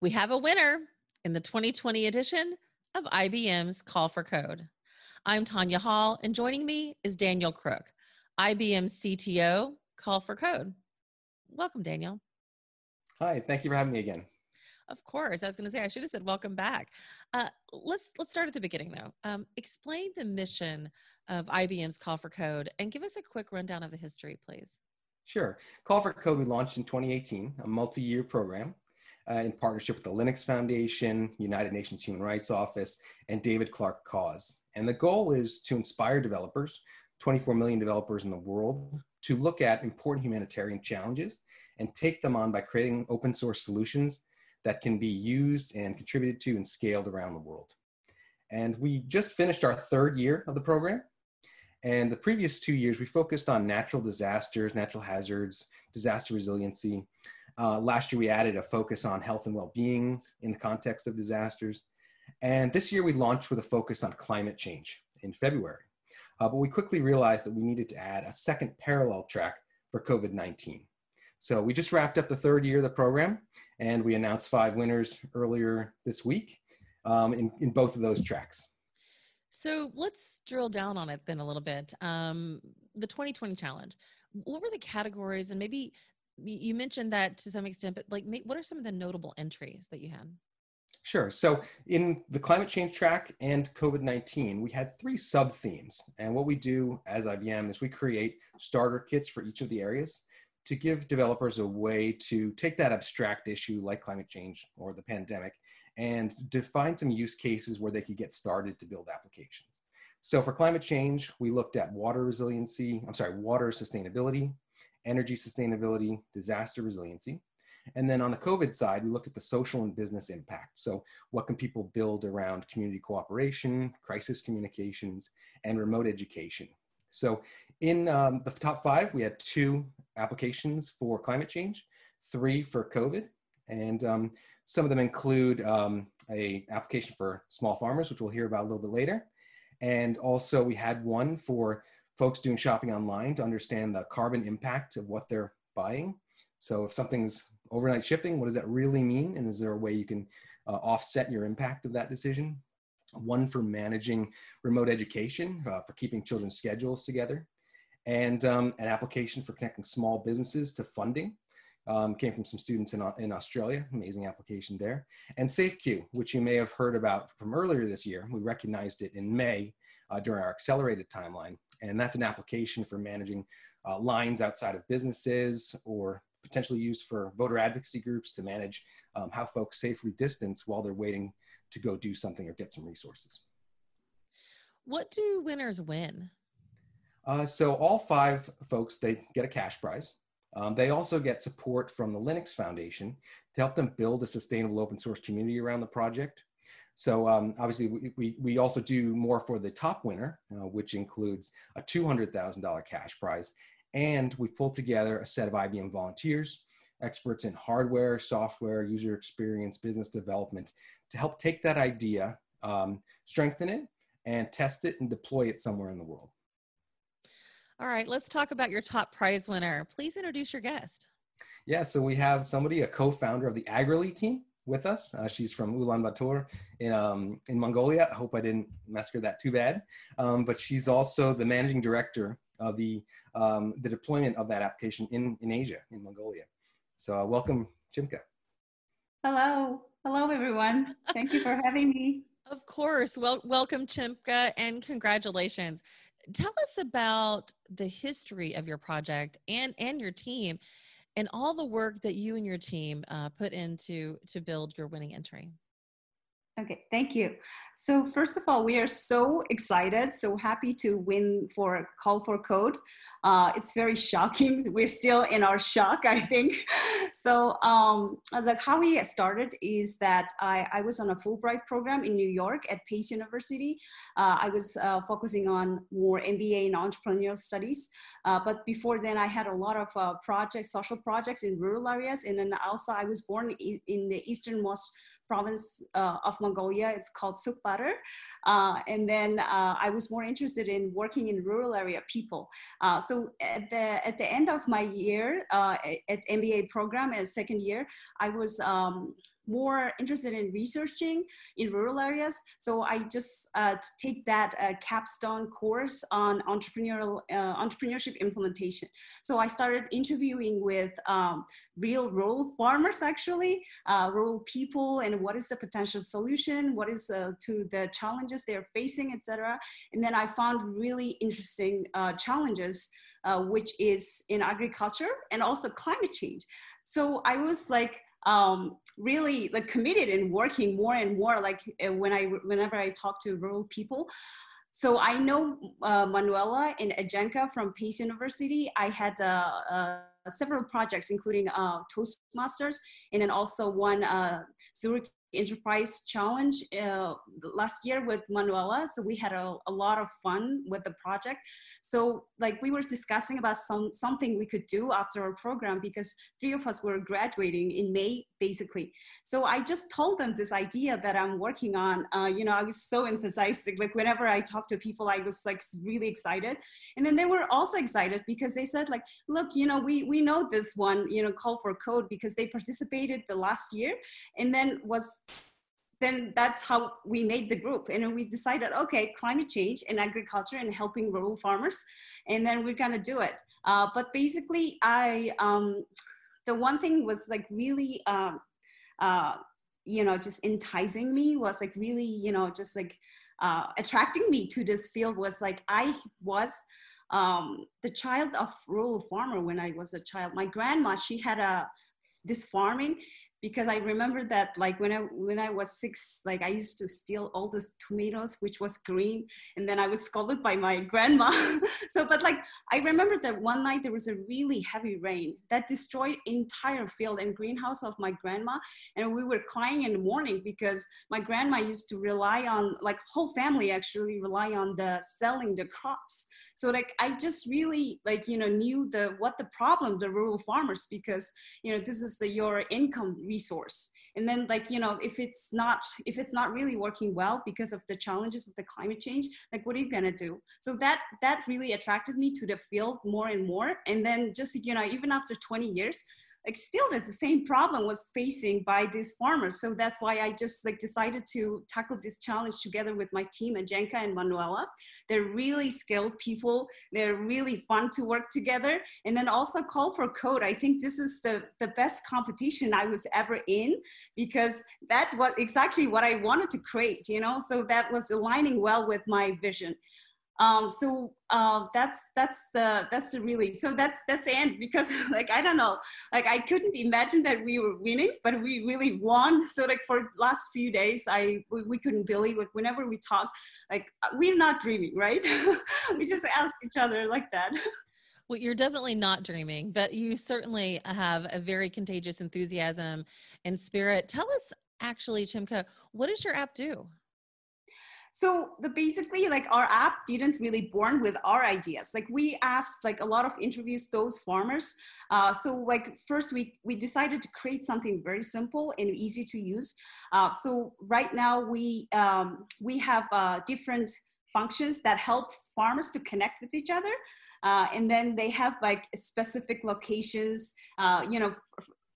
We have a winner in the 2020 edition of IBM's Call for Code. I'm Tanya Hall, and joining me is Daniel Krook, IBM CTO, Call for Code. Welcome, Daniel. Hi, thank you for having me again. Of course, I was going to say I should have said welcome back. Uh, let's let's start at the beginning though. Um, explain the mission of IBM's Call for Code and give us a quick rundown of the history, please. Sure. Call for Code we launched in 2018, a multi-year program uh, in partnership with the Linux Foundation, United Nations Human Rights Office, and David Clark Cause. And the goal is to inspire developers, 24 million developers in the world, to look at important humanitarian challenges and take them on by creating open source solutions that can be used and contributed to and scaled around the world. And we just finished our third year of the program. And the previous two years, we focused on natural disasters, natural hazards, disaster resiliency. Uh, last year, we added a focus on health and well-being in the context of disasters. And this year, we launched with a focus on climate change in February. Uh, but we quickly realized that we needed to add a second parallel track for COVID-19. So we just wrapped up the third year of the program, and we announced five winners earlier this week um, in, in both of those tracks. So let's drill down on it then a little bit. Um, the 2020 challenge. What were the categories, and maybe you mentioned that to some extent, but like, what are some of the notable entries that you had? Sure. So in the climate change track and COVID-19, we had three sub themes. And what we do as IBM is we create starter kits for each of the areas to give developers a way to take that abstract issue like climate change or the pandemic and define some use cases where they could get started to build applications. So for climate change, we looked at water resiliency, I'm sorry, water sustainability, energy sustainability, disaster resiliency. And then on the COVID side, we looked at the social and business impact. So what can people build around community cooperation, crisis communications, and remote education? So in um, the top five, we had two applications for climate change, three for COVID, and um, some of them include um, a application for small farmers, which we'll hear about a little bit later. And also we had one for folks doing shopping online to understand the carbon impact of what they're buying. So if something's overnight shipping, what does that really mean? And is there a way you can uh, offset your impact of that decision? One for managing remote education, uh, for keeping children's schedules together. And um, an application for connecting small businesses to funding um, came from some students in, in Australia, amazing application there. And SafeQueue, which you may have heard about from earlier this year. We recognized it in May uh, during our accelerated timeline. And that's an application for managing uh, lines outside of businesses or potentially used for voter advocacy groups to manage um, how folks safely distance while they're waiting to go do something or get some resources. What do winners win? Uh, so all five folks, they get a cash prize. Um, they also get support from the Linux Foundation to help them build a sustainable open source community around the project. So um, obviously we, we, we, also do more for the top winner, uh, which includes a $200,000 cash prize. And we pulled together a set of IBM volunteers, experts in hardware, software, user experience, business development to help take that idea, um, strengthen it, and test it and deploy it somewhere in the world. All right, let's talk about your top prize winner. Please introduce your guest. Yeah, so we have somebody, a co-founder of the Agrolly team with us. Uh, she's from Ulaanbaatar in, um, in Mongolia. I hope I didn't massacre that too bad. Um, but she's also the managing director of the, um, the deployment of that application in, in Asia, in Mongolia. So uh, welcome, Chimka. Hello. Hello, everyone. Thank you for having me. Of course. Well, welcome, Chimka, and congratulations tell us about the history of your project and and your team and all the work that you and your team uh, put into to build your winning entry Okay, thank you. So first of all, we are so excited, so happy to win for Call for Code. Uh, it's very shocking. We're still in our shock, I think. So um, like how we started is that I, I was on a Fulbright program in New York at Pace University. Uh, I was uh, focusing on more MBA in entrepreneurial studies. Uh, but before then, I had a lot of uh, projects, social projects in rural areas. And then also I was born in, in the easternmost province uh, of Mongolia. It's called Sukhbaatar. Uh, and then uh, I was more interested in working in rural area people. Uh, so at the, at the end of my year uh, at MBA program, at second year, I was um, more interested in researching in rural areas. So I just uh, take that uh, capstone course on entrepreneurial uh, entrepreneurship implementation. So I started interviewing with um, real rural farmers, actually, uh, rural people, and what is the potential solution, what is uh, to the challenges they're facing, etc. And then I found really interesting uh, challenges. which is in agriculture and also climate change. So I was like, um, really like committed and working more and more like uh, when I whenever I talk to rural people. So I know uh, Manuela and Ajenka from Pace University. I had uh, uh, several projects, including uh, Toastmasters, and then also one uh, Zurich Enterprise Challenge uh, last year with Manuela. So we had a, a, lot of fun with the project. So like we were discussing about some something we could do after our program because three of us were graduating in May basically. So I just told them this idea that I'm working on. Uh, you know, I was so enthusiastic. Like whenever I talked to people, I was like really excited. And then they were also excited because they said like, look, you know, we we know this one, you know, call for code because they participated the last year and then was then that's how we made the group. And we decided okay climate change and agriculture and helping rural farmers and then we're gonna do it. Uh, but basically i um, the one thing was like really um, uh, you know just enticing me was like really you know just like uh, attracting me to this field was like i was um, the child of rural farmer when i was a child. My grandma she had a this farming because I remember that like when I when I was six, like I used to steal all the tomatoes, which was green, and then I was scolded by my grandma. so, but like I remember that one night there was a really heavy rain that destroyed entire field and greenhouse of my grandma, and we were crying in the morning because my grandma used to rely on like whole family actually rely on the selling the crops so like i just really like you know knew the what the problem the rural farmers because you know this is the your income resource. And then like you know if it's not if it's not really working well because of the challenges of the climate change like what are you going to do? So that that really attracted me to the field more and more. And then just you know even after 20 years like still that's the same problem was facing by these farmers. So that's why i just like decided to tackle this challenge together with my team ajenka and manuela. They're really skilled people. They're really fun to work together. And then also call for code. I think this is the the best competition i was ever in because that was exactly what i wanted to create you know? So that was aligning well with my vision um so uh, that's that's the that's the really so that's that's the end because like i don't know like i couldn't imagine that we were winning but we really won so like for last few days i we, we couldn't believe like whenever we talk like uh, we're not dreaming right we just ask each other like that Well, you're definitely not dreaming, but you certainly have a very contagious enthusiasm and spirit. Tell us, actually, Chimka, what does your app do? So the basically like our app didn't really born with our ideas. Like we asked like a lot of interviews those farmers. Uh, so like first we we decided to create something very simple and easy to use. Uh, so right now we um, we have uh, different functions that helps farmers to connect with each other. Uh, and then they have like specific locations. Uh, you know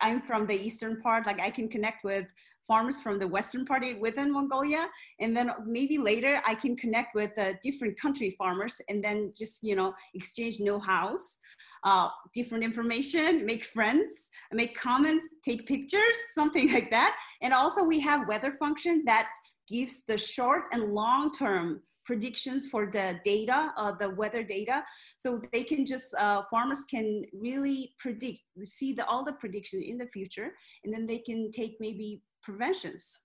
i'm from the eastern part. Like i can connect with farmers from the western part within Mongolia. And then maybe later I can connect with uh, different country farmers and then just, you know, exchange know-hows, uh, different information, make friends, make comments, take pictures, something like that. And also we have weather function that gives the short and long-term predictions for the data, uh, the weather data. So they can just, uh, farmers can really predict, see the, all the prediction in the future, and then they can take maybe preventions.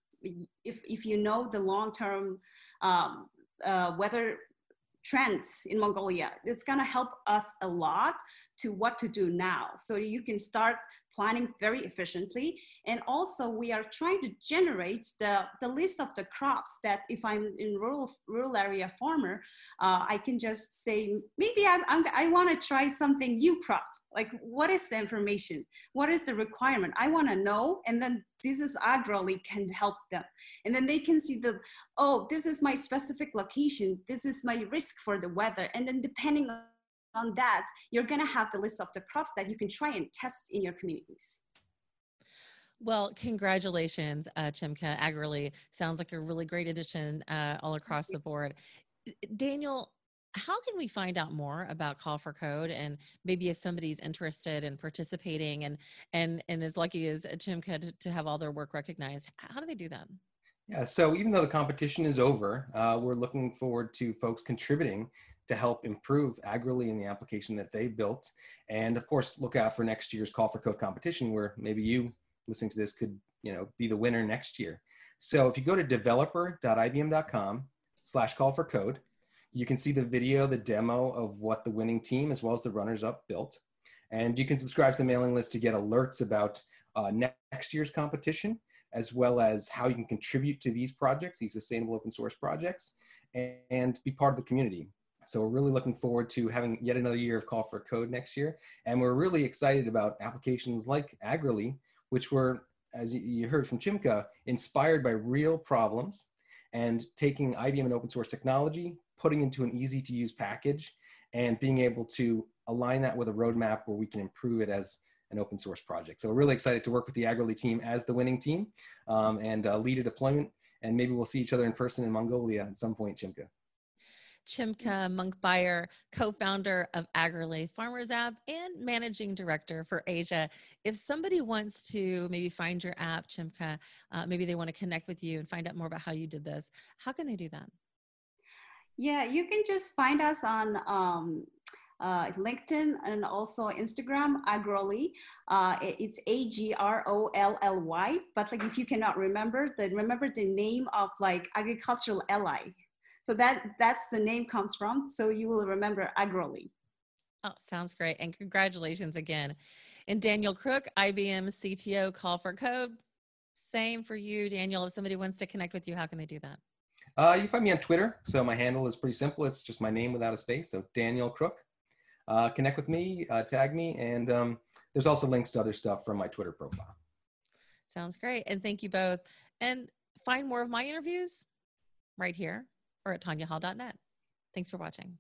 If, if you know the long-term um, uh, weather trends in Mongolia, it's gonna help us a lot to what to do now. So you can start planning very efficiently. And also we are trying to generate the, the list of the crops that if I'm in rural, rural area farmer, uh, I can just say, maybe I'm, I'm, i want to try something new crop like what is the information? What is the requirement? I want to know and then this is Agrolly can help them. And then they can see the oh this is my specific location this is my risk for the weather. And then depending on that you're going to have the list of the crops that you can try and test in your communities. Well, congratulations, uh, Chimka Agrolly. Sounds like a really great addition uh, all across the board. Daniel, how can we find out more about Call for Code and maybe if somebody's interested in participating and and and as lucky as Chimka to, to have all their work recognized, how do they do that? Yeah, so even though the competition is over, uh, we're looking forward to folks contributing to help improve Agrolly in the application that they built. And of course, look out for next year's Call for Code competition where maybe you listening to this could you know be the winner next year. So if you go to developer.ibm.com slash call for code, you can see the video, the demo of what the winning team as well as the runners up built. And you can subscribe to the mailing list to get alerts about uh, next year's competition, as well as how you can contribute to these projects, these sustainable open source projects, and, and be part of the community. So we're really looking forward to having yet another year of Call for Code next year. And we're really excited about applications like Agrolly, which were, as you heard from Chimka, inspired by real problems and taking IBM and open source technology, putting into an easy to use package, and being able to align that with a roadmap where we can improve it as an open source project. So we're really excited to work with the Agrolly team as the winning team um, and uh, lead a deployment. And maybe we'll see each other in person in Mongolia at some point, Chimka. Chimka Monkbeyer, co-founder of Agrolly Farmers App and managing director for Asia. If somebody wants to maybe find your app, Chimka, uh, maybe they want to connect with you and find out more about how you did this, how can they do that? Yeah, you can just find us on um, uh, LinkedIn and also Instagram, Agrolly. Uh, it's A G R O L L Y. But like if you cannot remember, then remember the name of like agricultural ally. So that that's the name comes from. So you will remember Agrolly. Oh, sounds great. And congratulations again. And Daniel Krook, IBM CTO, Call for Code. Same for you, Daniel. If somebody wants to connect with you, how can they do that? Uh, you find me on Twitter. So my handle is pretty simple. It's just my name without a space. So Daniel Krook. Uh, connect with me, uh, tag me, and um, there's also links to other stuff from my Twitter profile. Sounds great. And thank you both. And find more of my interviews right here or at tanyahall.net. Thanks for watching.